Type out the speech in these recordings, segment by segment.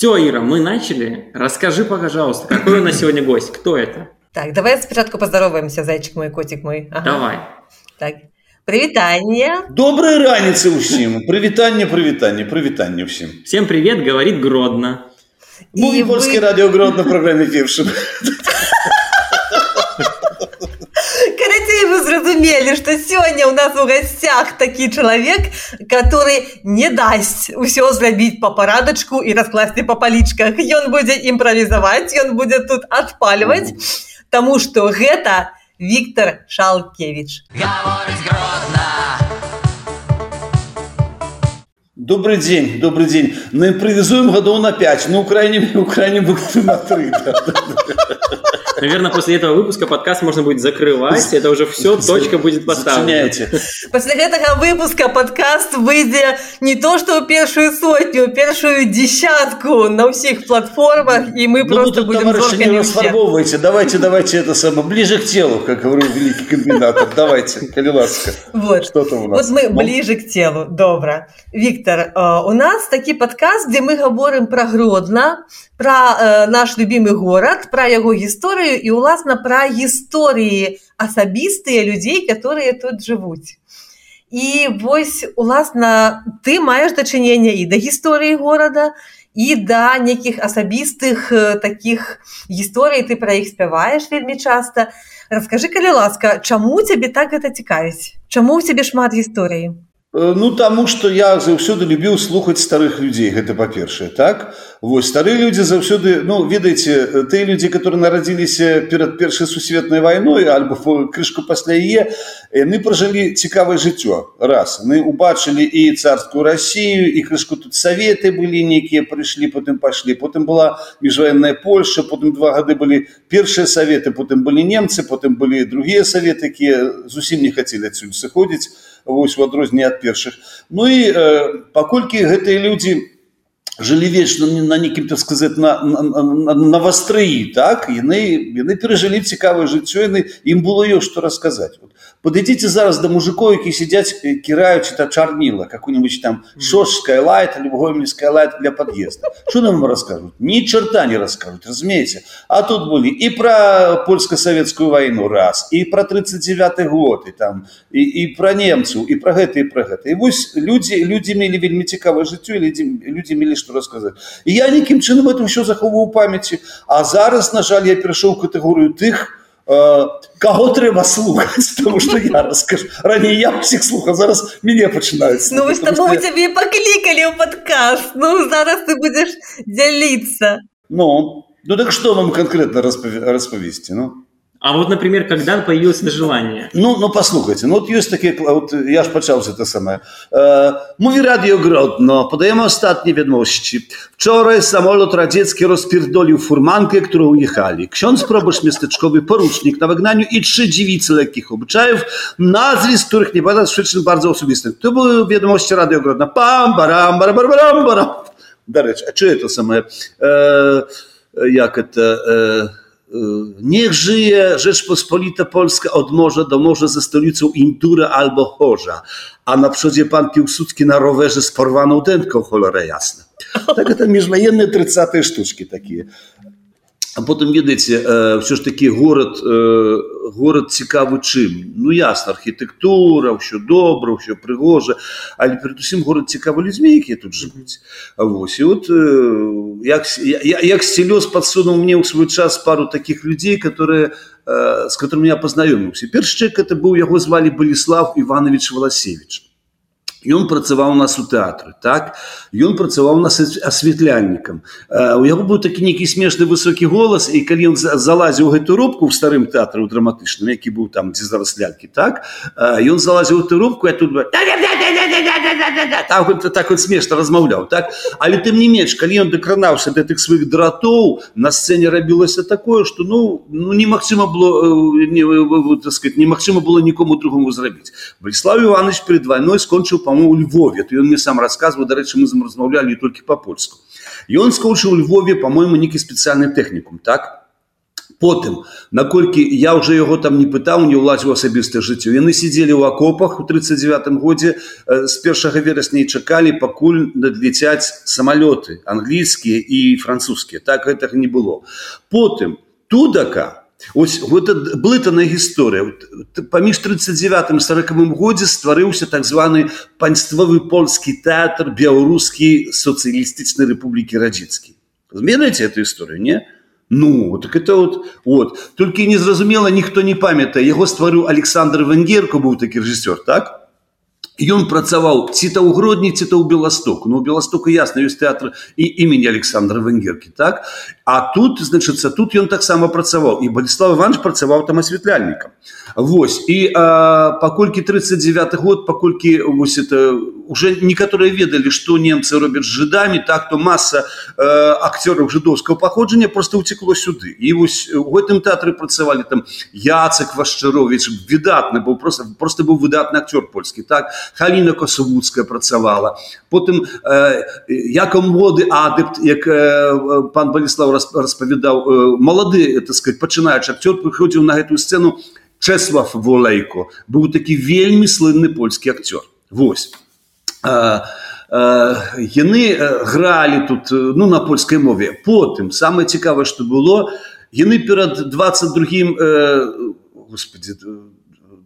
Все, Ира, мы начали. Расскажи, пожалуйста, какой у нас сегодня гость? Кто это? Так, давай спочатку поздороваемся, зайчик мой, котик мой. Ага. Давай. Так, Привитание. Доброй раницы усім. Привитание, привитание, привитание всем. Всем привет, говорит Гродно. Був польське вы... радіо Гродно програмі першим. вы зразумели, что сегодня у нас в гостях такой человек, который не даст все зрабіць по раскласти по поличках. И он будет импровизовать, и он будет тут отпаливать, потому что это Виктор Шалкевич. Добрый день, добрый день. На импровизуем годов на 5, ну, крайнем, у крайнем на 3. Наверное, после этого выпуска подкаст можно будет закрывать. Это уже все, точка будет поставлена. После этого выпуска подкаст выйдет не то, что первую сотню, первую десятку на всех платформах, и мы ну, просто будем товарищи, не расфарбовывайте. Давайте, давайте это самое, ближе к телу, как говорил великий комбинатор. Давайте, Калиласка. Вот. Что-то у нас. Вот мы ближе к телу. Добро. Виктор, э, у нас такой подкаст, где мы говорим про Гродно, про э, наш любимый город, про его историю и, уласна, про истории особистые людей, которые тут живут. И вось уласна ты маешь дачыненне и до истории города и до неких особистых э, таких историй ты про их спяваешь вельмі часто расскажи калі ласка чаму тебе так это цікавіць? Чаму у тебе шмат гісторыі ну таму што я заўсёды любіў слухаць старых людзей гэта па-першае так? Вось старыя людзі заўсёды ну ведаеце тыя людзі которые нарадзіліся перад першай сусветнай вайной альбо крышку пасля яе яны пражылі цікавае жыццё раз. Мы убачылі і царскую Россию і крышку тут саветы былі нейкія прыйшлі потым пайшлі потым была міжваенная Польша потым два гады былі першыя саветы потым былі немцы потым былі другія саветы якія зусім не хацелі адсюль сыходзіць вось у адрозненне ад першых. Ну і э, паколькі гэтыя людзі жылі вечна на нейкім так сказать на, на, на, на вастрыі так? Яны яны перажылі цікавае жыццё яны ім было ёсць што расказаць вот подойдите зараз до мужиков які сидят кирают это чарнила какую-нибудь там шошская лайт или гомельская лайт для подъезда. Что нам расскажут? Ни черта не расскажут разумеете а тут были и про польско-советскую войну раз и про 39 год и там и, и про немцев и про гэта и про гэта и вось люди люди имели вельмі цікавое жыццё люди люди имели что рассказать. И я неким чынам этом все заховываю памяти. А зараз на жаль я перешел в категорию тых Э, кого трэба слухаць тому что я раскажу раней я всех слухаў зараз мяне пачынаюць ну вось таму цябе паклікалі ў падказ ну зараз ты будзеш дзяліцца ну ну так что вам конкретно распавесці ну А вот, например, когда появилось это желание? Ну, ну послухайте, ну, вот есть такие, вот я ж почав це саме. Е, Mówi Radio Grodno, podajemy ostatnie wiadomości. Wczoraj samolot radziecki rozpierdolił furmankę, którą ujechali. Ksiądz proboszcz miasteczkowy, porucznik na wygnaniu i trzy dziewice lekkich obyczajów, nazwisk których nie pada z przyczyn bardzo osobistych. To były wiadomości Radio Grodno. Pam, baram, baram, baram, baram. Darecz, czy to same, e, jak to... E, Y, niech żyje Rzeczpospolita Polska od morza do morza ze stolicą Indura albo Chorza, a na przodzie pan Piłsudski na rowerze z porwaną dętką, cholera jasna. Także tam już jedne 30 sztuczki takie А потым ведаеце ўсё ж такі горад горад цікавы чым ну ясна архітэктура ўсё добра ўсё прыгожа але перадусім горад цікавы людзьмі якія тут жывуць Вось і вот як як сцелёс подсунуў мне ў свой час пару таких людзей которые с которыми я пазнаёміўся першы чек это быў яго звалі Баліслав Іванович Валасевич Ён працаваў нас у тэатры так? Ён працаваў нас асвятляльнікам у яго быў такі нейкі смешны высокі голас і калі ён залазіў гэту рубку ў старым тэатры ў драматычным які быў там дзе зараз лялькі так? Ён залазіў эту рубку я тут так вот смешна размаўляў так? Але тым не менш калі ён дакранаўся да тых сваіх дратоў на сцэне рабілася такое што ну ну немагчыма было не, так сказать немагчыма было нікому другому зрабіць. Владислав Иванович перед войной скончыў по по-моему, у Львове. То он мне сам рассказывал, до речі, мы з ним розмовляли не тільки по-польську. І він скончив у Львові, по-моєму, некий спеціальний технікум, так? потым наколькі я уже яго там не пытаў не ўлазіў асабістае жыццё яны сидзелі ў акопах у 39 годзе з першага верасня і чакалі пакуль надлецяць самалёты англійскія і французскія так гэтага не было потым тудака Ось гэта блытаная гісторыя паміж 39 сороквым годзе стварыўся так званы панствовы польскі тэатр беларускі сацыялістычнай рэпублікі радзіцкі зменаеце эту історыю не? Ну так это вот вот. Толькі незразумела ніхто не памятае яго стварыў Александр венгерку быў такі рэжысёр так ён працаваў ці то ў гродні ці то ў беластоку. Ну беластоку ясна ёсць тэатр і імені александра венгеркі так? А тут значыцца тут ён таксама працаваў. І баліслав иванович працаваў там асвятляльнікам Вось і а, паколькі 39 год паколькі вось это уже некаторыя ведалі што немцы робяць жыдамі так то маса э, акцёраў жыдоўскага паходжання просто уцекло сюды і вось у гэтым тэатры працавалі там яцек вашчарович выдатны быў просто просто быў выдатны акцёр польскі так халіна косавудская працавала потым э, якам воды адэпт як э, пан баліслав распавядаў э, малады так сказать пачынаючы акцёр прыходзіў на гэтую сцену чэслав волейко. Быў такі вельмі слынны польскі акцёр восьось яны гралі тут ну на польскай мове. Потым самае цікавае што было яны перад 22 э, господи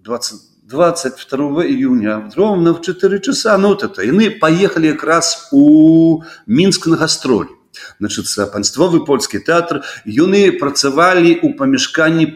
20 22 июня ровно в 4 часа ну вот это яны поехали якраз у мінск на гастроль значится панствовы польскі тэатр. Юны працавалі у памяшканні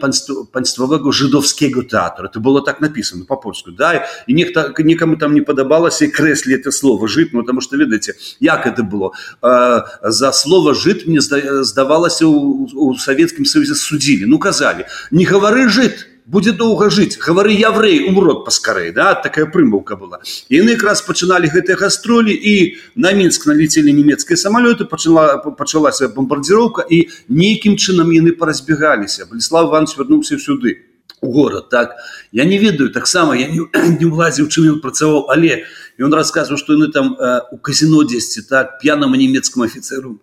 панствового жидовского тэатра. Это было так написано по-польску да? И нехта никому там не падабалася крэслі это слово жить ну потому что ведаете як это было? Э, за слово жит мне здавалася у, у советскім союзе судзілі. Ну казалі не гавары жит будзе доўга жыць. Гавары яўрэй умрот паскарэй да? Такая прымаўка была. Яны якраз пачыналі гэтыя гастролі і на мінск налецелі нямецкія самалёты пачала пачалася бомбардзіроўка і нейкім чынам яны паразбягаліся. Бліслав иван вярнуўся сюды у город так? Я не ведаю таксама я не, не ўлазіў чым ён працаваў але ён расказваў што яны там э, у казино дзесьці так п'янаму нямецкаму офіцеру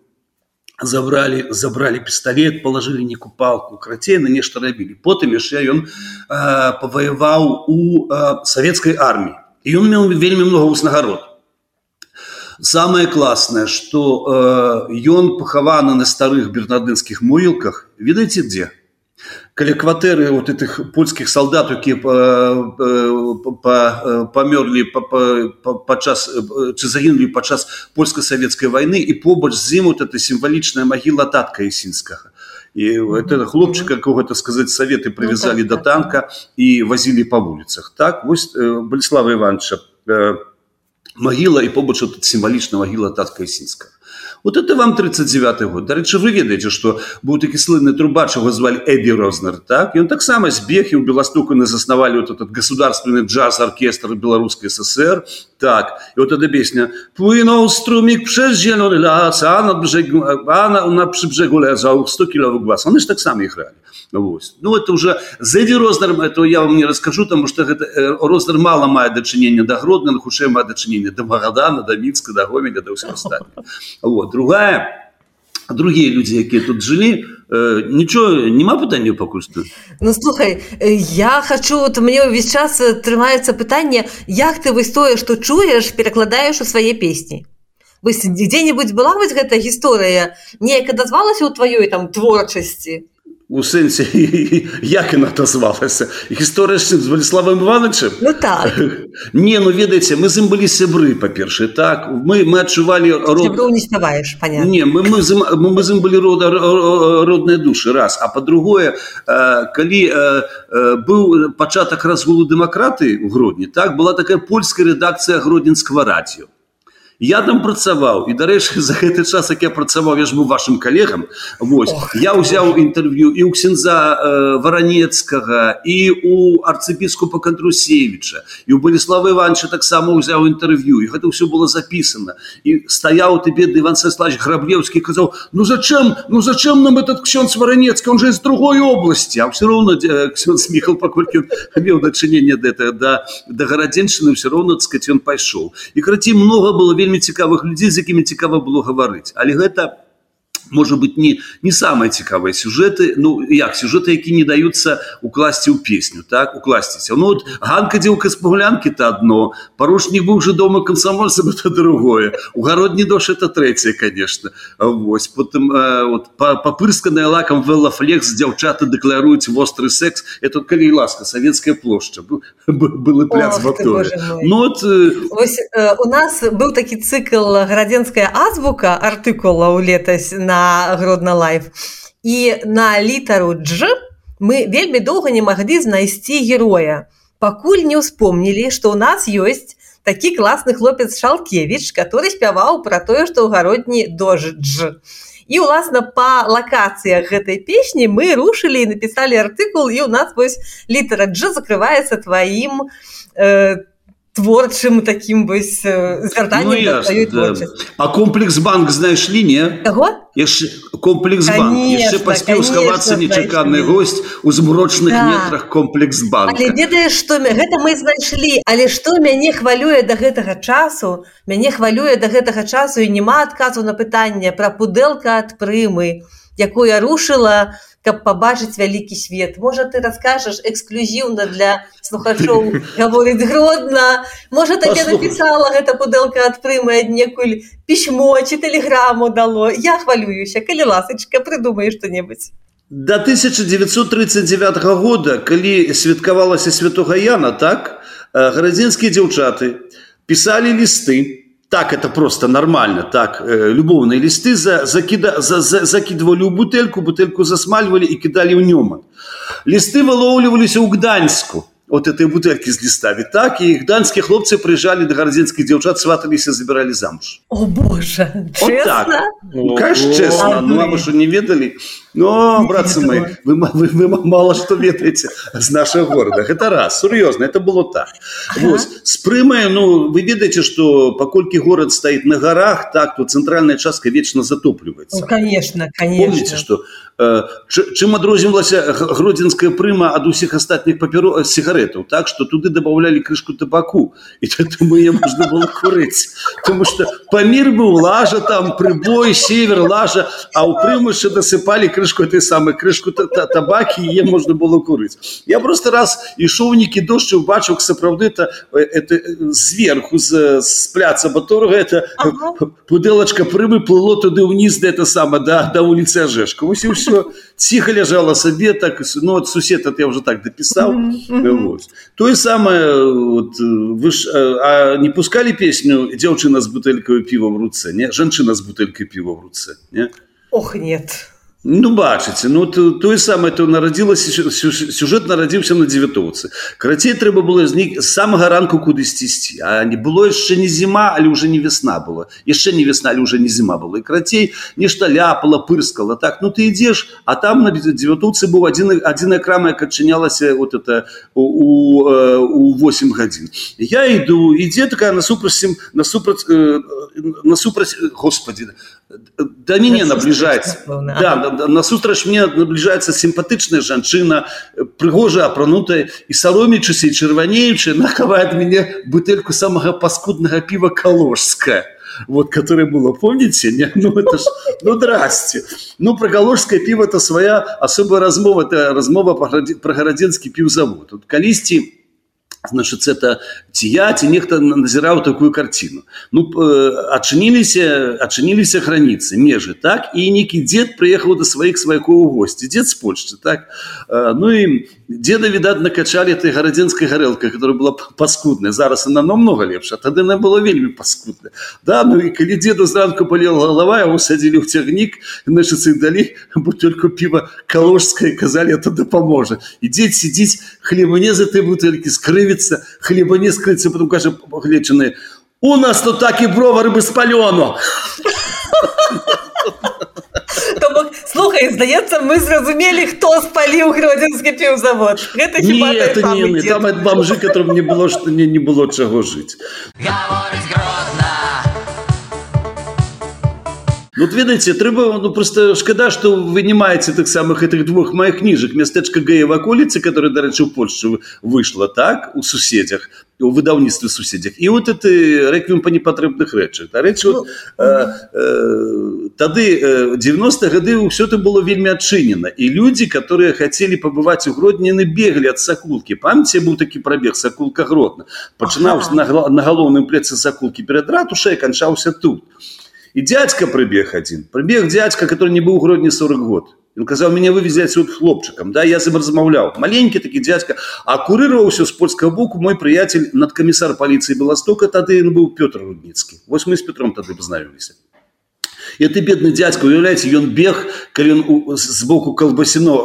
забрали забрали пісталлет положили неку палку крацей на нешта рабілі потым яшчэ ён э, паваяваў у э, савецкай арміі і ён меў вельмі много узнагарод самое классное что э, ён пахаваны на старых бернадынскіх могілках ведаеце дзе каля кватэры вот этих польскіх салдат якія памёрлі падчас ці загінулі падчас польска-савецкай войны і побач з ім вот это сімвалічная магіла татка ісінскага. І это хлопчыка кого гэта сказаць саветы прывязалі ну, так, да танка і вазілі па вуліцах. Так вось баліслава ивановича магіла і побач сімвалічна магіла татка ісінскага Вот это вам 39 год. Дарэчы, вы ведаеце, што быў такі слынны трубач, яго звалі Эдді Рознер, так? Ён таксама збег і ў Беластуку не заснавалі вот этот государственный джаз-оркестр Беларускай ССР. Так, и вот эта песня «Płynął strumik przez zielony las, a na, brzegu, a na, na przybrzegu leżał 100 kilowy głaz». Они ж так сами играли. Вось. Ну это уже Зэдді Рознер, это я вам не расскажу, потому что гэта, Рознер мало мае дачынення да Гродна, хутчэй мае дачынення да Магадана, да Мінска, да Гомеля, да ўсё астатняе. Вот. Другая. Другие люди якія тут жылі э, нічого няма пытання пакуль што Ну слухай я хочу вот мне ўвесь час трымаецца пытанне як ты вось тое што чуеш перакладаеш у свае песні вось дзе-небудзь была вось гэта гісторыя неяк адазвалася ў тваёй там творчасці у сэнсе як яна отозвалася гісторыя з валіславым ивановичем ну, так. не ну ведаеце мы з ім былі сябры па-першае так? Мы мы адчувалі не ставаеш не мы мы з ім, мы з ім былі рода родныя душы раз. А по-другое калі быў пачатак разгулу дэмакраты у гродні так была такая польская рэдакцыя гродзенскага радіо я там працаваў. І дарэчы за гэты час як я працаваў я ж быў вашим калегам. Вось. Я ўзяў інтэрв'ю і ў ксенза э, варанецкага і у арцыбіскупа кантрусевича і у болеславы ивановича таксама ўзяў інтэрв'ю. І гэта ўсё было записано і стаяў ты бедны иван саслач граблеўскі казаў ну зачем? Ну зачем нам этот ксёнц варанецкі он же из другой области! А все равно э, ксён смехал паколькі меў дачынение да да да гарадзенчыны все равно сказать он пайшоў і краці много было вельмі вельмі цікавых людзей з якімі цікава было гаварыць. Але гэта может быть не не самые цікавыя сюжеты ну як сюжеты які не даются укласці ў песню так укласціся. Ну вот ганка дзелка з пагулянки то одно парушнік быў уже дома комсомольцам это другое угародні дош это третье конечно. Вось потым э, вот папырсканая лакам велафлекс дзяўчаты дэкларуюць вострый секс это калі ласка советская плошча было пляц ну вот э... Ось, э, у нас быў такі цикл гарадзенская азбука артыкула ў летась на гродна лайф. І на літару дж мы вельмі доўга не маглі знайсці героя. Пакуль не ўспомнілі што ў нас ёсць такі класны хлопец шалкевич который спяваў пра тое што ў гародні дож дж. І уласна па лакацыях гэтай песні мы рушылі і напісалі артыкул і у нас вось літара дж закрываецца тваім там э, творчым таким вось звяртаннем ну, да. а комплекс банк знаеш лінія комплекс банк. Паспеў схавацца нечаканы гость у змрочных да. метрах комплекс банк ведаеш что гэта мы знайшлі але што мяне хвалюе до гэтага часу мяне хвалюе до гэтага часу і няма адказу на пытанне пра пудэлка ад прымы якую рушыла каб пабачыць вялікі свет. Можа ты раскажаш эксклюзіўна для слухачоў гаворыць гродна можа табе напісала гэта пудэлка ад прымы аднекуль пісьмо ці тэлеграму дало. Я хвалююся. Калі ласачка прыдумаю што-небудзь. До 1939 года калі святкавалася святога яна так гарадзенскія дзяўчаты пісалі лісты так это просто нормально. Так э, любовные листы за закида за, за, закидывали у бутыльку бутыльку засмальвали и кидали в нем листы выловливались у гданьску вот этой бутыльки з лістами так і гданьскія хлопцы прыїжджалі да гарадзенскіх дзяўчат сваталіся забіралі замуж. О боже так. ну, честно. Ну, мама что не ведалі но братцы мы вы, вы, вы мало что ведаеце з нашего города это раз. Сур'ёзна это было так. Ага. с прымай ну вы ведаеце что паколькі город стоит на горах так то центральная частка вечно затопліваецца ну, конечно конечно. Помните, что чым адрознівалася гродзенская прыма ад усіх астатніх паперу сигаретаў так что туды добавлялі крышку табаку. І мы можна было курыць потому что памір быў лажа там прыбой север лажа а у прымышы дасыпалі крышку этой самой крышку табакі е можна было курыць я просто раз ішоў некі дождж убачыў сапраўды это это зверху з, з пляца баторга это пудэлачка прымы плыло туды ўніз да это сама да да улицы ажешка усе ўсё все тихо лежала себе так ну от сусед это я уже так дописал. Вот. то и самое вот, вы ж, а, а не пускали песню девчина с бутылькой пива в руце не женщина с бутылькой пива в руце не? Ох нет Ну бачыце ну то, тое самае то нарадзілася сюжэт нарадзіўся на дзевятоўцы карацей трэба было знік з самага ранку кудысьці ісці а не было яшчэ не зіма але уже не весна была яшчэ не весна але уже не зіма была і карацей нешта ляпала пырскала так ну ты ідзеш а там на дзевятоўцы быў адзін адзіная крама як адчынялася вот это у у 8 гадзін я іду ідзе такая насупраць насупраць насупраць господі да мяне набліжаць да насустрач мне набліжаецца сімпатычная жанчына прыгожая апранутая і саромічуся і чырванеючы нахавает мяне бутэльку самага паскуднага піва каложская вот которое было. Помните? Не ну это ж ну здрасте. Ну про каложское пиво это своя особая размова это размова про гарадзенскі піўзавод тут калісьці значит это ці я ці нехта назіраў такую карціну ну адчыніліся адчыніліся граніцы межы так і некі дзед прыехаў да сваіх сваякоў у госці дзед з польшчы так ну і деда відаць накачалі этой гарадзенскай гарэлкай которая была паскудная. Зараз она намного лепш а тады она была вельмі паскудная. Да ну і калі деда зранку болела голова его садзілі ў цягнік значит далі бутельку піва каложская казалі это дапаможа ідзе сидзіць хлебане за этой бутелькі скрывіцца хлеба не скры відкриється, потім каже Глечений, у нас тут так і бровари без пальону. Тобто, слухай, здається, ми зрозуміли, хто спалив Гродзенський півзавод. Хіба Ні, це не, не, там бомжи, которым не було, не, не було чого жити. Говорить Ну, вот ведаеце трэба ну просто шкада что вы не маеце тых самых этих двух моих кніжак мястэчка гея в аколіцы которая дарэчы у Польшу выйшла так у суседзях у выдаўніцтве суседзях і вот это рэквіум па непатрэбных рэчах дарэчы вот, э, э, тады 90 гады ўсё это было вельмі адчынена. І людзі которые хацелі пабываць у гродніны беглі ад сакулкі памяце быў такі прабег сакулка гродна. Пачынаўся ага. на, на галоўным пляцы сакулкі перад ратушай канчаўся тут и дядька прибег один. Прибег дядька, который не был в Гродне 40 год. Он сказал, меня вывезли отсюда хлопчиком. Да, я с ним размовлял. Маленький такой дядька. А курировался с польского боку мой приятель, надкомиссар полиции Белостока, тогда он был Петр Рудницкий. Вот мы с Петром тогда познакомились. І ты бедны дзядзька уяўляеце ён бег калі ён з боку калбасіно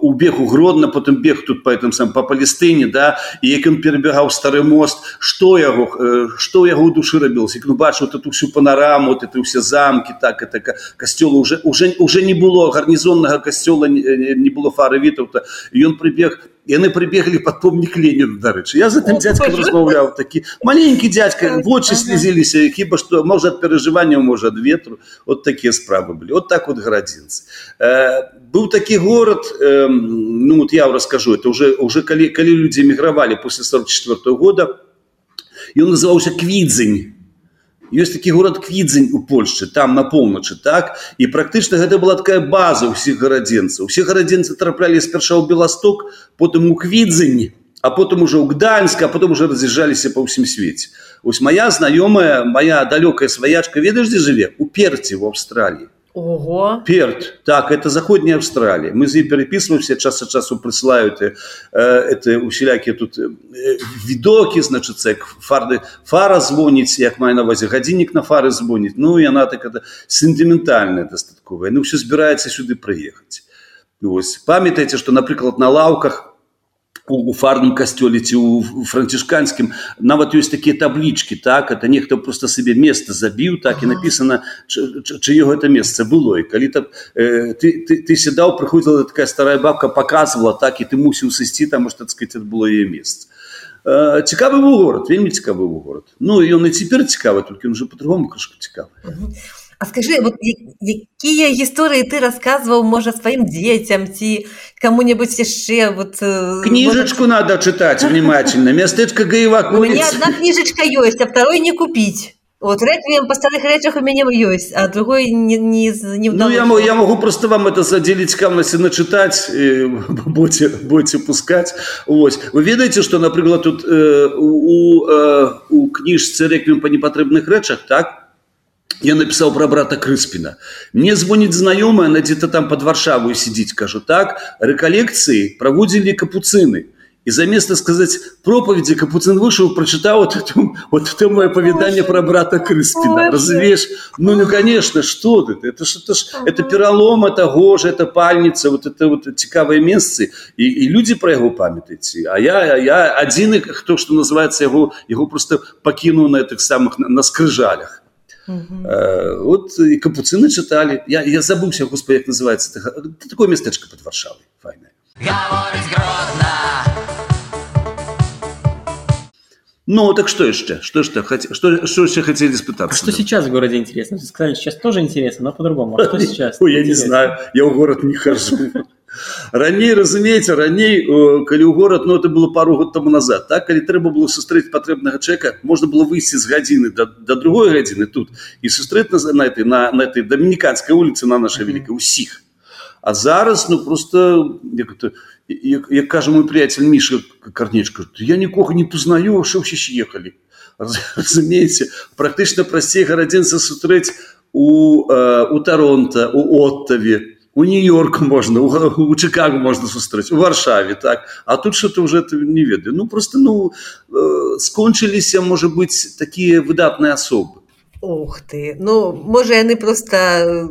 убег у гродна потым бег тут по этом сам по палестыне да і як ён перабегаў стары мост что яго что яго душы рабілася ну бачу тут всю панараму вот это ўсе замкі так это касцёла уже уже уже не было гарнізоннага касцёла не было фары вітаўта ён прыбег яны прыбеглі под помнік леніну дарэчы я за тым дядзька размаўляў такі маленькі дядька вочы слезіліся хіба што можа ад перажыванняў можа ад ветру. Вот такія справы былі вот так вот гарадзінцы э, быў такі горад э, ну вот я раскажу это уже уже калі калі людзі эмігравалі после 44 -го года ён называўся квідзень ёсць такі город квідзень у Польшчы там на поўначы так? І практычна гэта была такая база ўсіх гарадзенцаў. Усе гарадзенцы траплялі спярша ў беласток потым у квідзені а потым уже ў гданьска потом уже раз'язджаліся па ўсім свеце. Ось моя знаёмая моя далёкая сваячка ведаеш дзе жыве? У перці в Австраліі Ого. Перт. Так, это Заходняя Австралия. Мы с ней переписываемся, час от часу присылают э, это усілякие тут э, видоки, значит, як фарды, фара звонить, як маю на увазі, годинник на фары звонить. Ну, и она так это сентиментальная достатковая. Ну, все собирается сюда приехать. Ось. Памятаете, что, например, на лавках у фарным касцёле ці у францішканскім нават ёсць такія таблічкі так? Это нехто просто сабе место забіў так і написано чыё гэта месца было. І калі так э, ты, ты, ты сядаў прыходзіла такая старая бабка показывала так і ты мусіў сысці там что сказать это было яе месца э, цікавы быў город вельмі цікавы быў город. Ну ён і цяпер цікавы толькі он уже по-другому крышку цікавы А скажи, вот якія гісторыі ты рассказываў можа сваім дзецям ці кому-нибудь яшчэ вот э, книжечку может... надо читать внимательно. Местечко гаевак у меня одна книжечка есть а второй не купить. Вот реквием по старых речах у меня есть а другой не, не, не ну, я, я могу просто вам это заделить камнасці начитать будете будете пускать. Ось. Вы ведаеце что напрыклад тут э, у, э, у кніжцы реквием по непотребных рэчах так я написал про брата Крыспина. Мне звонит знакомая, она где-то там под Варшавой сидит, скажу так, реколлекции проводили капуцины. И за место сказать проповеди Капуцин вышел, прочитал вот это, вот это мое поведание про брата Крыспина. Развеешь? Ну, ну, конечно, что ты? Это ж, это ж, это перелом, это гожа, это пальница, вот это вот цікавое место. И, и люди про его памятаете. А я, я один, кто, что называется, его, его просто покинул на этих самых, на, на скрижалях. Угу. Э, вот и капуцины читали. Я, я забылся, господи, как называется. Это, это такое местечко под Варшавой. Файное. Ну, так что еще? Что, что, что, что еще хотели испытать? А что сейчас в городе интересно? Вы сказали, сейчас тоже интересно, но по-другому. А что сейчас? Ой, я не знаю. Я в город не хожу. Раней разумееце раней калі ў горад но ну, это было пару год тому назад так калі трэба было сустрэць патрэбнага чэка можна было выйсці з гадзіны да, да другой гадзіны тут і сустрэць на на этой на, на этой дамініканскай улице на нашай вялікай усіх. А зараз ну просто як это як, як кажа мой приятель міша карнечка я нікога не пазнаю що ўсе ехалі разумееце практычна прасцей гарадзенца сустрэць у э, у таронта у оттаве у нью-йорку можна у, у чикаго можна сустрэць у варшаве так. А тут что-то уже это не ведаю ну просто ну э, скончыліся можа быть такія выдатныя асобы Ух ты. Ну можа яны просто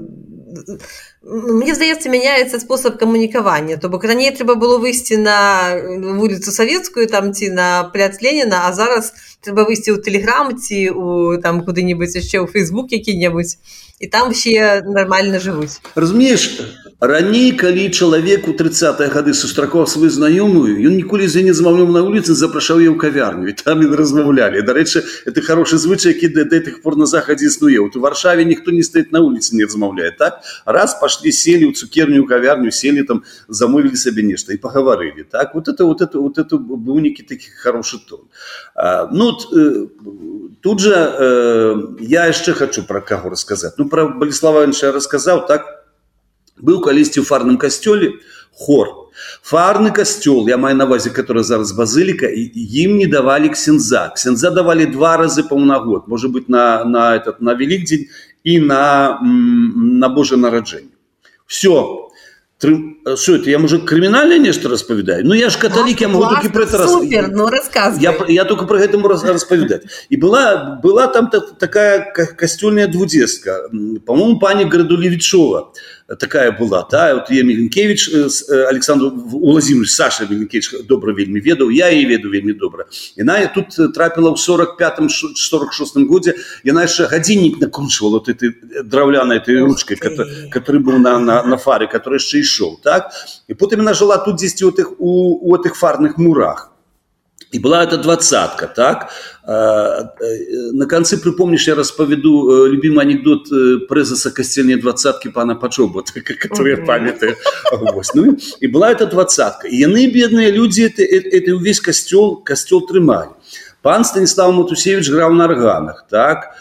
мне здаецца мяняецца спосаб камунікавання то бок раней трэба было выйсці на вуліцу савецкую там ці на пляц леніна а зараз трэба выйсці ў тэлеграм ці у там куды-нибудь яшчэ ў фейсбук які-небудзь і там все нормально жывуць разумееш Раней, калі чалавек у 30 гады сустракаў сваю знаёмую, ён ніколі з не замаўляў на вуліцы, запрашаў яе ў кавярню там яны размаўлялі. Дарэчы, это хорошы звычай, які да, да тых пор на захадзе існуе. У Варшаве ніхто не стаіць на вуліцы, не размаўляе. Так раз пашлі селі ў цукерню кавярню, селі там, замовілі сабе нешта і пагаварылі. Так вот это вот это вот это быў нейкі такі хорошы тон. А, ну э, тут жа э, я яшчэ хочу пра каго расказаць. Ну пра Баліслава я расказаў так быў калісьці ў фарным касцёле хор. Фарны касцёл я маю навазе который зараз базыліка і ім не давалі ксенза. Ксенза давалі два разы паўна год. Может быть на на этот на великдзень і на на божа нараджэнне все что это я уже крымінальна нешта распавядаю Ну я ж каталік я могу толькі про это Супер, ну, я, я только про гэтаму раз распавядаць і была была там такая касцёльная двудзестка по-моему пані градулевічова такая была. Да вот я меленкевич александр владимирович саша меленкевич добра вельмі ведаў я і веду вельмі добра яна я тут трапіла ў 45 46 годзе яна яшчэ гадзіннік накручвала вот этой драўляной этой ручкой который, который был на, на, на фары который яшчэ ішоў так? І потым яна жыла тут 10 у тых у, у этих фарных мурах и была это двадцатка, так? На конце, припомнишь, я распаведу любимый анекдот презеса костельной двадцатки пана Пачобота, который я памятаю. Ну, и была это двадцатка. И яны, бедные люди, это, это весь костел, костел трымали. Пан Станислав Матусевич играл на органах, так?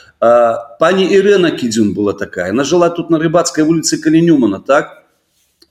Пани Ирена Кидзюн была такая. Она жила тут на Рыбацкой улице Калинюмана, так?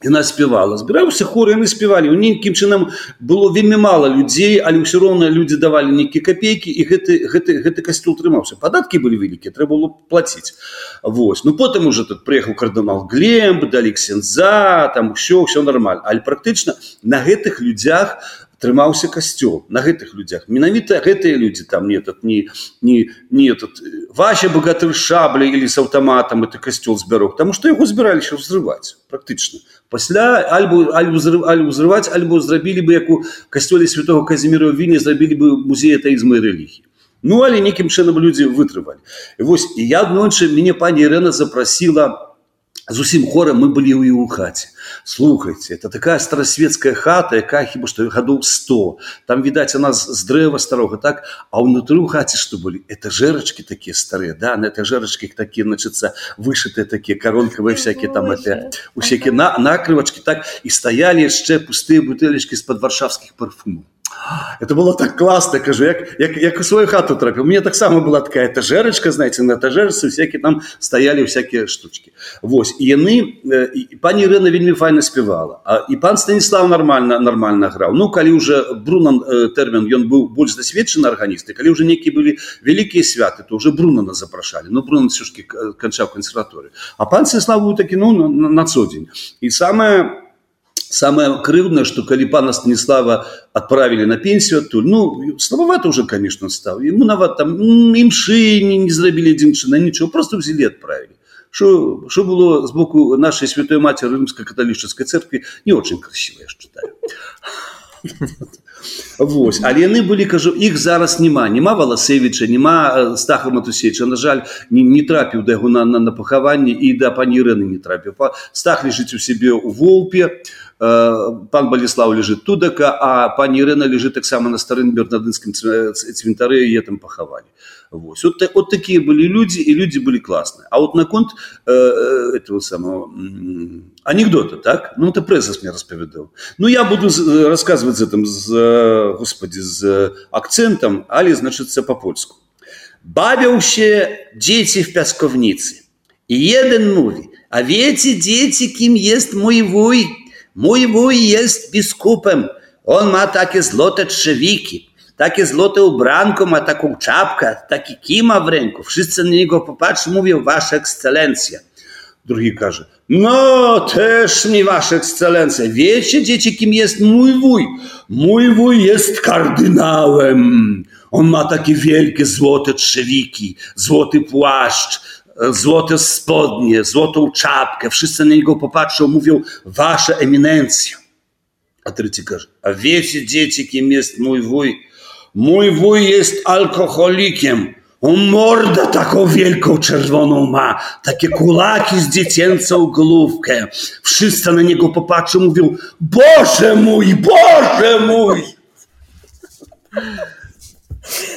Яна спявала збіраўся хор яны спявалі у нейкім чынам было вельмі мала людзей але ўсё роўна людзі давалі нейкія копейкі і гэты гэты гэты касцёл трымаўся падаткі былі вялікія трэба было плаціць Вось ну потым уже тут прыехаў кардынал глемб далі ксенза там усё ўсё нормально. Але практычна на гэтых людзях трымаўся касцёл на гэтых людзях. Менавіта гэтыя людзі там не этот не не не этот вася богатыр шабля или с аўтаматам это касцёл збярог тому что яго збіраліся ўзрываць практычна. Пасля альбу альбу альбу ўзрываць альбо зрабілі бы як у касцёле святого казіміра віне зрабілі бы музей атаізма і рэлігіі. Ну але нейкім чынам людзі вытрывалі. Вось і я аднойчы мяне пані Ірена запрасіла зусім хорам мы былі ў у хаце. Слухайте это такая старасветская хата якая хіба што гадоў 100 там відаць у нас з дрэва старога так? А ўнутры ў хаце што былі? Это жэрачки такія старыя да? На этой жэрачки такія начыцца вышытыя такія коронкавыя всякие там это усякі на накрывачки так? І стаялі яшчэ пустыя бутэлечки з-пад варшавскіх парфумаў это было так классно кажу як, як, як у свою хату трапіў мне таксама была такая этажерочка знаете на этажерцы всякие там стаялі всякие штучки. Вось і яны і пані Ірына вельмі файна спявала а і пан станіслав нормально нормально граў ну калі уже брунан тэрмін ён быў больш дасведчаны арганісты калі уже нейкія былі вялікія святы то уже брунана запрашалі ну брунан сюшки канчаў кансерваторы а пан станіслав такі ну на, на цодзень і самое Самое крыўднае, што калі пана Станіслава адправілі на пенсію адтуль ну слабавато уже конечно стаў. Ему нават там імшы не, не зрабілі адзінчына нічого просто взялі адправілі. Что что было з боку нашай святой маці рымска-каталічыцкай церкви не очень красиво я считаю Вось але яны былі кажу іх зараз няма. Няма валасевіча няма стаха матусеча на жаль не, не трапіў да яго на, на, на пахаванне і да пані Ірэны не трапіў. Па стах лежыць у сябе у волпе пан баліслав лежит тудака а пані Ірэна лежит таксама на старым бернадынскім цвінтары е там пахавалі. Вось. Вот, вот такие были люди и люди были классные а вот наконт э, этого самого анекдота так ну это пресса мне распавядал ну я буду рассказывать этим з господи з акцентом али значится по-польску бавіўще дети в пясковницы и jeden mówi a wiecie dzieci kim jest mój wuj? Mój wuj jest biskupem. On ma takie złote trzewiki takie złote ubranko, ma taką czapkę, taki kima w ręku. Wszyscy na niego popatrzą, mówią, wasza ekscelencja. Drugi każe, no też mi wasza ekscelencja. Wiecie, dzieci, kim jest mój wuj? Mój wuj jest kardynałem. On ma takie wielkie złote trzewiki, złoty płaszcz, złote spodnie, złotą czapkę. Wszyscy na niego popatrzą, mówią, wasza eminencjo. A każe, a wiecie, dzieci, kim jest mój wuj? Mój wuj jest alkoholikiem. Morda taką wielką czerwoną ma, takie kulaki z dziecięcą główkę. Wszyscy na niego popatrzą, mówią, Boże mój, Boże mój!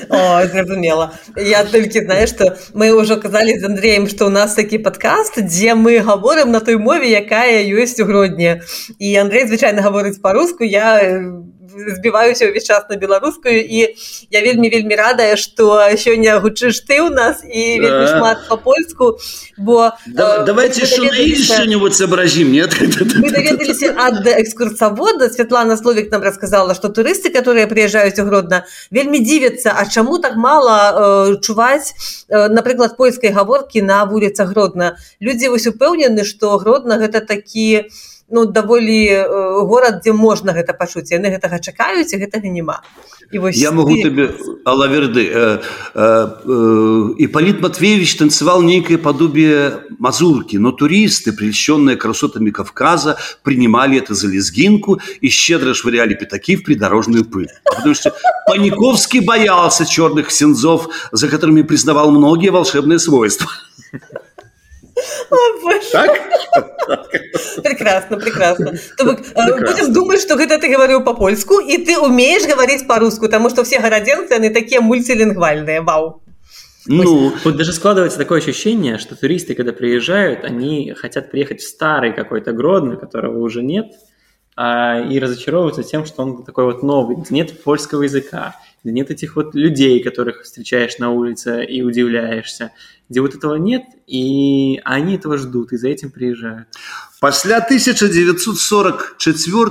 О, зразумела. Я толькі знаю, што мы ўжо казалі з Андреем, што ў нас такі падкаст, дзе мы гаворым на той мове, якая ёсць у грудні. І Андрей звычайна гаворыць па-руску, я збіваюся ўвесь час на беларускую і я вельмі вельмі радая што сёння гучыш ты ў нас і вельмі шмат па-польску бо да, э, давайте что-нибудь сообразим нет? Мы даведаліся ад экскурсавода. Святлана словик нам рассказала что турысты которые приезжаюць у гродна вельмі дзівяцца А чаму так мало э, чуваць э, напрыклад польскай гаворкі на вуліцах гродна. Людзі вось упэўнены что гродна гэта такі у ну даволі горад дзе можна гэта пачуць. Яны гэтага чакаюць і гэтага няма. І вось я могу ты... тебе алаверды э, э, э, палит матвеевич танцевал некое подобие мазурки но туристы прельщенные красотами кавказа принимали это за лезгинку и щедро швыряли пятаки в придорожную пыль. Потому что паниковский боялся черных сензов за которыми признавал многие волшебные свойства так? Прекрасно, прекрасно. То бок, прекрасно. будем думать, что гэта ты говорил по-польску, и ты умеешь говорить по-русски, потому что все городенцы, они такие мультилингвальные. Вау. Ну, вот даже складывается такое ощущение, что туристы, когда приезжают, они хотят приехать в старый какой-то Гродно, которого уже нет, а, и разочаровываются тем, что он такой вот новый, нет польского языка, нет этих вот людей, которых встречаешь на улице и удивляешься где вот этого нет, и они этого ждут, и за этим приезжают. Пасля 1944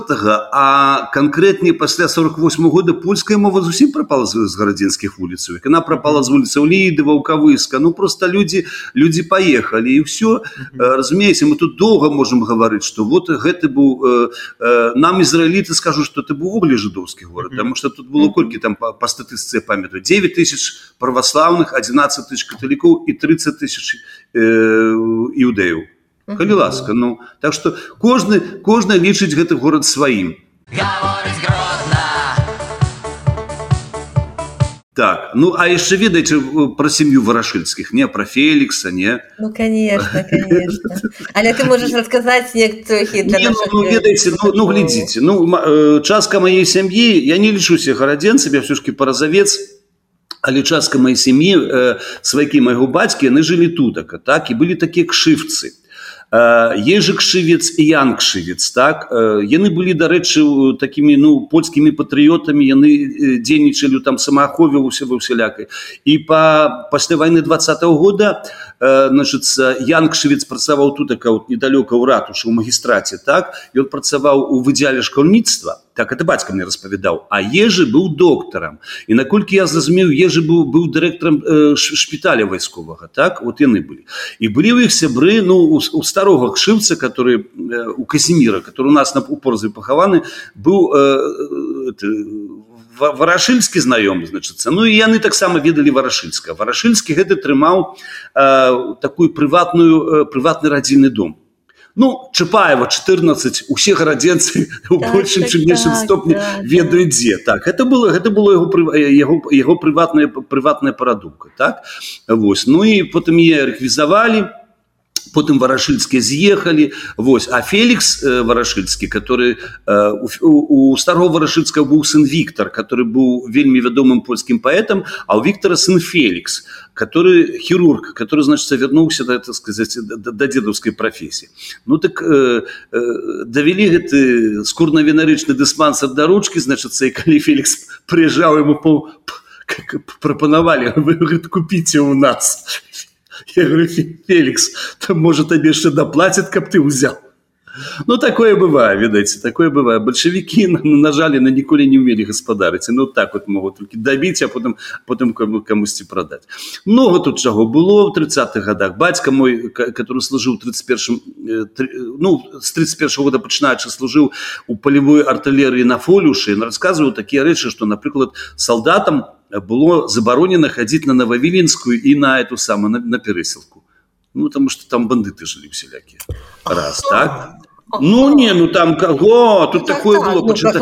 а конкретнее пасля 48 года польская мова зусім пропала з гарадзенскіх вуліцаў она пропала з вуліцаў лейдова укавыска ну просто люди люди поехали и все разумеется мы тут долго можем говорить что вот гэты быў э, э, нам израиліты скажу что ты быў увогуле жидовскі город потому что тут было колькі там по, по статыстыцы памятаю 9 тысяч православных 11 тысяч каталікоў и 30 тысяч э, іўдэяў калі ласка ну так что кожны кожны лічыць гэты горад сваім так ну а яшчэ ведаеце про сям'ю варашыльскіх не про фелікса не? Ну, конечно, конечно. але ты можешь рассказать ну, ну, ведаеце ну, ну глядзіце ну частка моей сям'і я не лічуся гарадзенцамі все-жкі паразавец але частка моей сям'і э, свайкі майго бацькі яны жылі тутака так і былі такія кшывцы. Ежик кшывец і ян кшывец так? Яны былі дарэчы такімі ну польскімі патрыётамі яны дзейнічалі там самаахове усе ва ўсялякай. І па пасля войны два -го года значыцца ян кшывец працаваў тутака вот недалёка ў ратушы ў магістраце так? Ён працаваў у выдзяле школьніцтва так это бацька мне распавядаў а ежы быў доктарам і наколькі я зразумеў ежы быў быў дырэктарам э, шпіталя вайсковага так? Вот яны былі. І былі ў іх сябры ну у, у старога кшыўца который э, у казіміра который у нас на упорзе пахаваны быў э, э, варашыльскі знаёмы значыцца. Ну і яны таксама ведалі варашыльска варашыльскі гэты трымаў э, такую прыватную э, прыватны радзільны дом. Ну Чапаева 14 усе гарадзенцы у так, большым так, чым меншым так, стопні так, ведаюць дзе. Так это было гэта было яго яго яго прыватная прыватная парадумка так? Вось. Ну і потым е рэквізавалі потым варашыльскія з'ехалі Вось. А Фелікс э, варашыльскі который э, у, у старого варашыльска быў сын Віктор который быў вельмі вядомым польскім паэтам а у Віктора сын Фелікс который хірург который значит вярнуўся да это сказать да, да дедаўской професіі ну так э, э, давялі гэты скурна-венарычны дыспансер да ручки значыцца і калі Фелікс прыязджаў ему по прапанавалі вы купіце у нас Я говорю, Феликс, там, может, тебе еще доплатят, как ты взял. Ну, такое бывает, видите, такое бывает. Большевики нажали, на ніколі не умели господарить. Ну, так вот могут только добить, а потом, потом кому-то продать. Много тут чего было в 30-х годах. Батька мой, который служил в 31 ну, с 31 -го года починаючи служил у полевой артиллерии на Фолюше, он рассказывал такие речи, что, например, солдатам было заборонено ходить на Нововиленскую и на эту самую, на, на Пересылку. Ну, потому что там бандиты жили всякие. Раз, так? Ну не ну там кого тут ну, такое так, было ну, почита...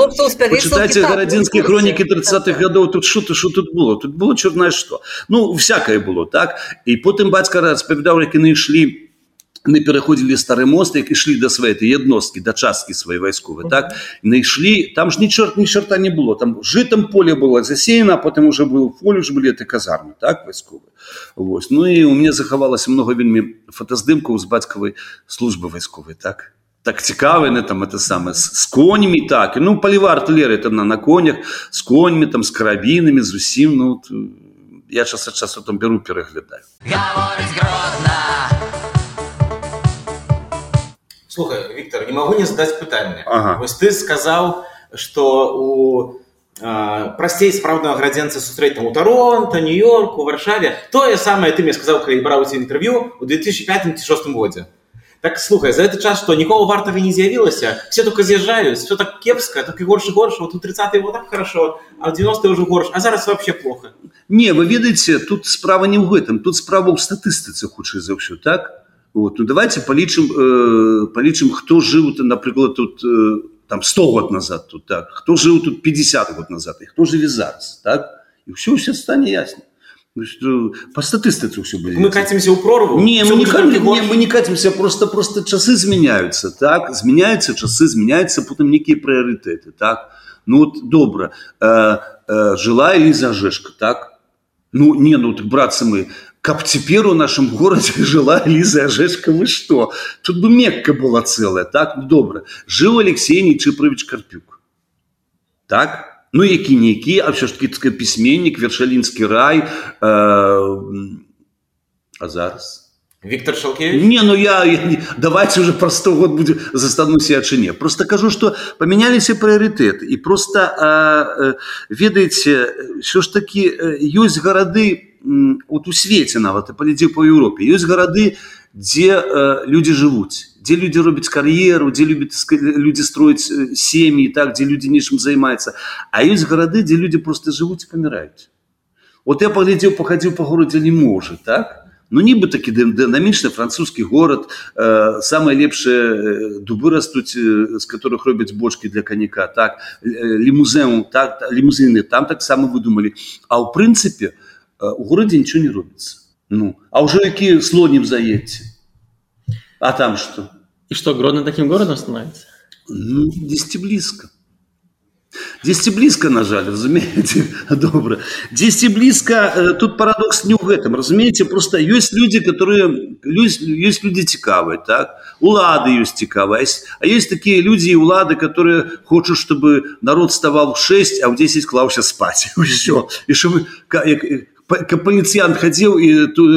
почитайте гарадзінскія хронікі 30-х гадоў тут то что тут было тут было чорнае что ну всякое было так і потым бацька распавядаў як яны ішлі мы пераходзілі стары мост як ішлі да свае jednostкі да часткі свае вайсковы так? Найшлі там ж ні чорт ні чарта не было. Там жытам поле было засеяна потым уже был поле ж былі ты казармы так вайсковы Вось. Ну і у мне захавалася много вельмі фотаздымкаў з бацькавай службы вайсковай так? Так цікавы на там это самое с коньмі так. Ну паліва артылеры там на на конях с коньмі там с карабінамі зусім ну я час ад часу там беру пераглядаю слухай Виктор не могу не задать пытанне ага. вось ты сказал что у прасцей спраўднага градзенца сустрэць там у таронто нью-йорку варшаве. Тое самае ты мне сказал калі браў інтэрв'ю у 2005-6 годзе так слухай за этот час что нікого вартага не з'явілася все только з'язджаюць все так кепска так і горш горш вот у 30 вот так хорошо а 90 уже горш а зараз вообще плохо. Не вы ведаеце тут справа не ў гэтым тут справа ў статыстыцы хутчэй за ўсё так вот. Ну давайте палічым э, палічым хто жыў то напрыклад тут э, там 100 год назад тут так. Хто жыў тут 50 год назад і хто жыве зараз так? І ўсё ўсё стане ясна по статыстыцы все были мы катимся у прорву? Не мы не, не, не мы не катимся просто просто часы изменяются так? Изменяются часы изменяются потом некие приоритеты так? Ну вот добро. Э, э, жила Элиза Жешка так? Ну не ну так братцы мы как теперь у нашем городе жила Элиза Жешка вы что тут бы Мекка была целая так ну, добро жил Алексей Нечипрович Карпюк так ну які нейкі а все ж таки пісьменнік вершалінскі рай э, а зараз Виктор Шалкевич? Не, ну я, я давайте уже про 100 год будем застануся чи не. Просто кажу, что поменялись приоритеты. И просто, а, а, ведаете, все ж таки, есть города, вот у свете нават, и полетел по Европе, есть города, где а, люди живут дзе людзі робяць кар'еру дзе любяць людзі строіць сем'і так дзе людзі нечым займаюцца. А ёсць гарады дзе людзі просто жывуць і паміраюць. Вот я паглядзеў пахадзіў па горадзе не можа так? Ну нібы такі дынамічны французскі горад э, самыя лепшыя дубы растуць з которых робяць бочки для каняка так? Лімузеум так лімузыны там таксама выдумалі. А ў прынцыпе у горадзе нічого не робіцца ну а ўжо які слонім заедце А там что? И что, Гродно таким городом становится? Ну, десяти близко. Десяти близко, на жаль, разумеете, добро. Десяти близко, тут парадокс не в этом, разумеете, просто есть люди, которые, есть, есть люди цікавые, так? Улады есть цікавые, а есть такие люди и улады, которые хотят, чтобы народ вставал в 6, а в 10 клался спать. И все. И чтобы, паліцыянт хадзіў і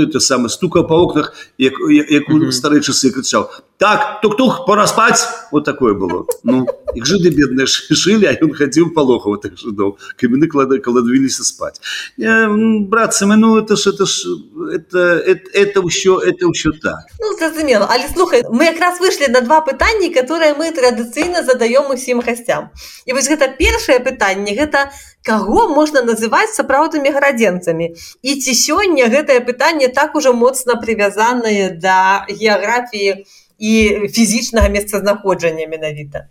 это самое стука по окнах як, як у старыя часы крычаў так тук-тук пора спать вот такое было. Ну их жиды бедные шили а он хадзіў палоха вот так жидов камены клады каладвіліся спать братцы мы ну это ж это ж это это это ўсё это ўсё так. Ну зразумела. Але слухай мы якраз выйшлі на два пытанні которые мы традыцыйна задаём усім гасцям. І вось гэта першае пытанне гэта каго можна называць сапраўднымі гарадзенцамі і ці сёння гэтае пытанне так ужо моцна прывязанае да геаграфіі і фізічнага месцазнаходжання менавіта?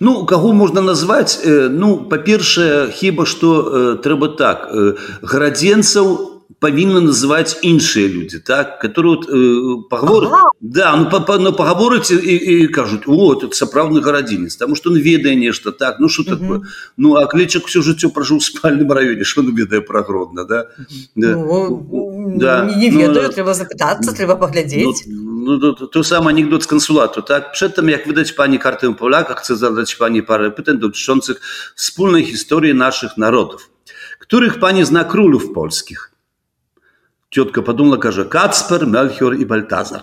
Ну каго можна назваць? Ну па-першае хіба што э, трэба так э, гарадзенцаў павінны называць іншыя людзі так? Которые вот, э, паговоры ага. да ну па, па, ну, пагаворыць і, і кажуць о тут сапраўдны гарадзінец там что он ведае нешта так ну что такое? Ну а клечак все жыццё пражыў спальным раёне что ведае пра гродна да, да. Ну, да. не, не ну, ведаю ну, трэба запытацца трэба паглядзець ну, ну, то, то сам анекдот з кансулату так? Przedtem як wydać pani kartę Polaka chcę zadać pani parę pytań dotyczących wspólnej historii naszych narodów których pani zna królów polskich Тетка подумала, каже, Кацпер, Мельхиор и Бальтазар.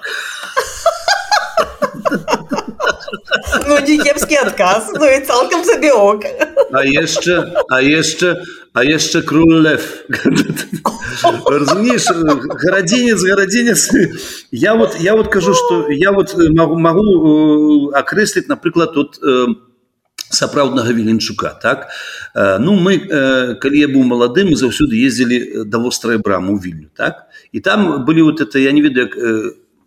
Ну, не кепский отказ, ну и цалком sobie ок. A jeszcze, a jeszcze, a jeszcze król lew. Разумеешь, городенец, городенец. Я вот, я вот кажу, что я вот могу, могу окреслить, например, тут сапраўднага віленчука так ну мы калі я быў малады мы заўсёды ездзілі да вострая браму вільню так і там былі вот это я не ведаю як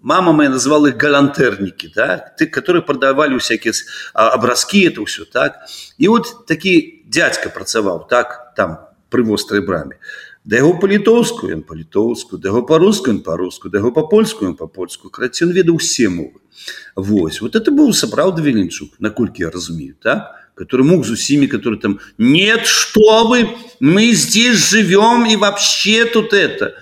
мама моя называла их галантерники, так, ты, которые продавали всякие образки, это все, так. И вот такие дядька працаваў, так, там, при вострой браме. Да яго па-літоўску ён па-літоўску, да яго па-руску ён па-руску, да яго па-польску ён па-польску. Карацей, ён ведаў усе мовы. Вось. Вот это быў сапраўды Веленчук, наколькі я разумею, так? который мог с усими, который там, нет, что вы, мы здесь живем и вообще тут это.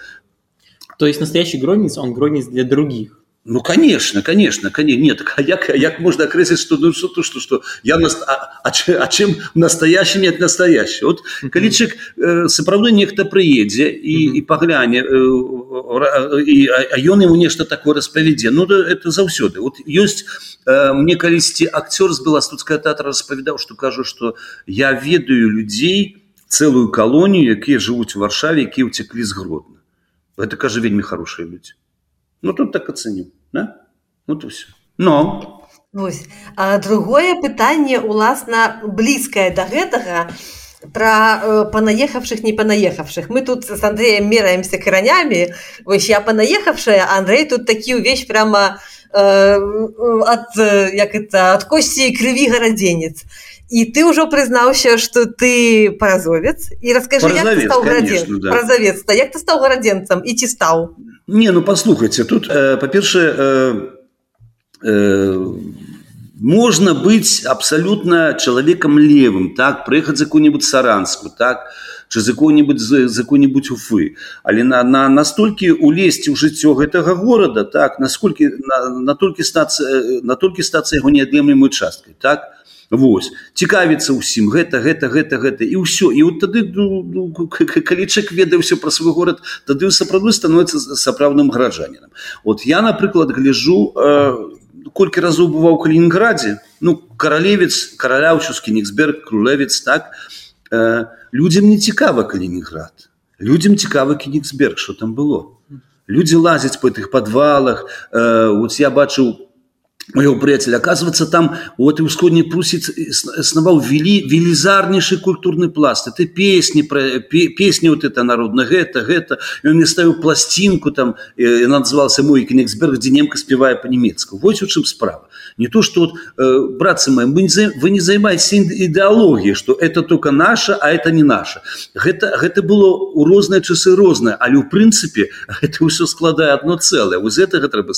То есть настоящий гронец, он гронец для других. Ну, конечно, конечно, конечно. Нет, а як, як можно окрестить, что, ну, что, что, что, я, а, а, а чем настоящий нет настоящий? Вот, когда человек э, сапраўды нехта приедзе и, и погляне, э, и, а, а ён ему нечто такое распавядзе, ну, да, это заўсёды. Вот есть, э, мне калісьці актер с Белостудского театра распавядаў, что кажу, что я ведаю людей, целую колонию, якія живут в Варшаве, якія утекли с Гродно. Это, кажа, вельмі хорошие люди. Ну, тут так оценим. Да? Вот і все. Ну. Вось. А другое пытанне уласна блізкае да гэтага пра панаехавшых не панаехавшых мы тут с Андреем мераемся каранямі вось я панаехавшая Андрей тут такі ўвесь прямо э, ад як это ад косці крыві гарадзенец і ты ўжо прызнаўся что ты паразовец і раскажы паразавец да. як ты стаў гарадзенцам і ці стаў не, ну послухайте, тут, э, по-перше, э, э, можно быть абсолютно человеком левым, так, приехать за какую-нибудь Саранску, так, чи за какую-нибудь за какую-нибудь Уфы, але на, на настолько улезть в жыццё гэтага города, так, насколько на, на только статься, э, на только статься его неотъемлемой часткой, так, Вось. Цікавіцца ўсім гэта гэта гэта гэта. І ўсё. І вот тады ну, ну, калічак ведае ўсё пра свой горад тады сапраўды становіцца сапраўдным гараджанінам вот я напрыклад гляжу э, колькі разоў бываў у калінінградзе ну каралевец караляўчускі ніксберг крулевец так? Э, людзям не цікава калінінград. Людзям цікава кініксберг что там было. Людзі лазяць по гэтых подвалах э, вот я бачыў у моего приятеля. Оказывается, там у этой усходней Пруссии основал вели, велизарнейший культурный пласт. Это песни, про, песни вот это народные, это, это. И он мне ставил пластинку там, и она называлась «Мой Кенигсберг», где немка спевая по-немецки. Вот в чем справа. Не то, что вот, э, братцы мои, вы не, вы не занимаетесь идеологией, что это только наше, а это не наше. Это, это было у разные часы разное, але в принципе это все складает одно целое. Вот из этого треба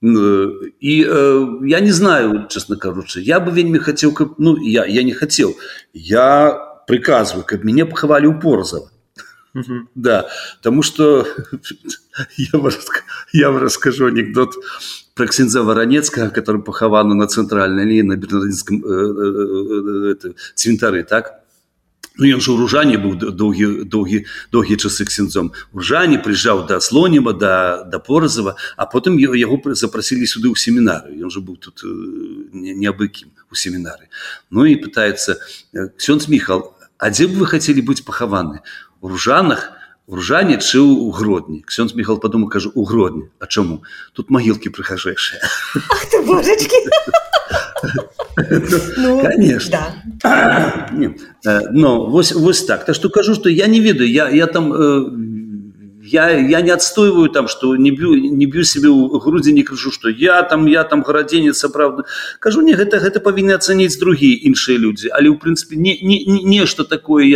сыходить. И э, я не знаю, честно кажучи, я бы вельми хотел, ну, я, я не хотел, я приказываю, как меня поховали у Порзова. Да, потому что я вам, я вам расскажу анекдот про ксенза Воронецкого, который похован на центральной линии на Бернардинском э, э, э, цвинтаре, так? Ну, ён жа ў ружане быў доўгі доўгі доўгія часы ксензом ружане прыязджаў да слоніма да да поразава а потым яго запрасілі сюды ў семінары ён жа быў тут неабыкім у семінары. Ну і пытаецца ксёнз міхал а дзе б вы хацелі быць пахаваны? У ружанах ружане чыў у гродні? Ксёнз міхал падумаў кажу у гродні а чаму? Тут магілкі прыхажэйшыя ну, конечно. да. Э, но вось, вось так. Так что кажу что я не ведаю я я там э, я я не отстойваю там что не бью не бью себе у грудзі не кажу что я там я там гарадзенец сапраўды кажу не гэта гэта павінны ацаніць другие іншыя людзі але ў прынцыпе не не нешта такое я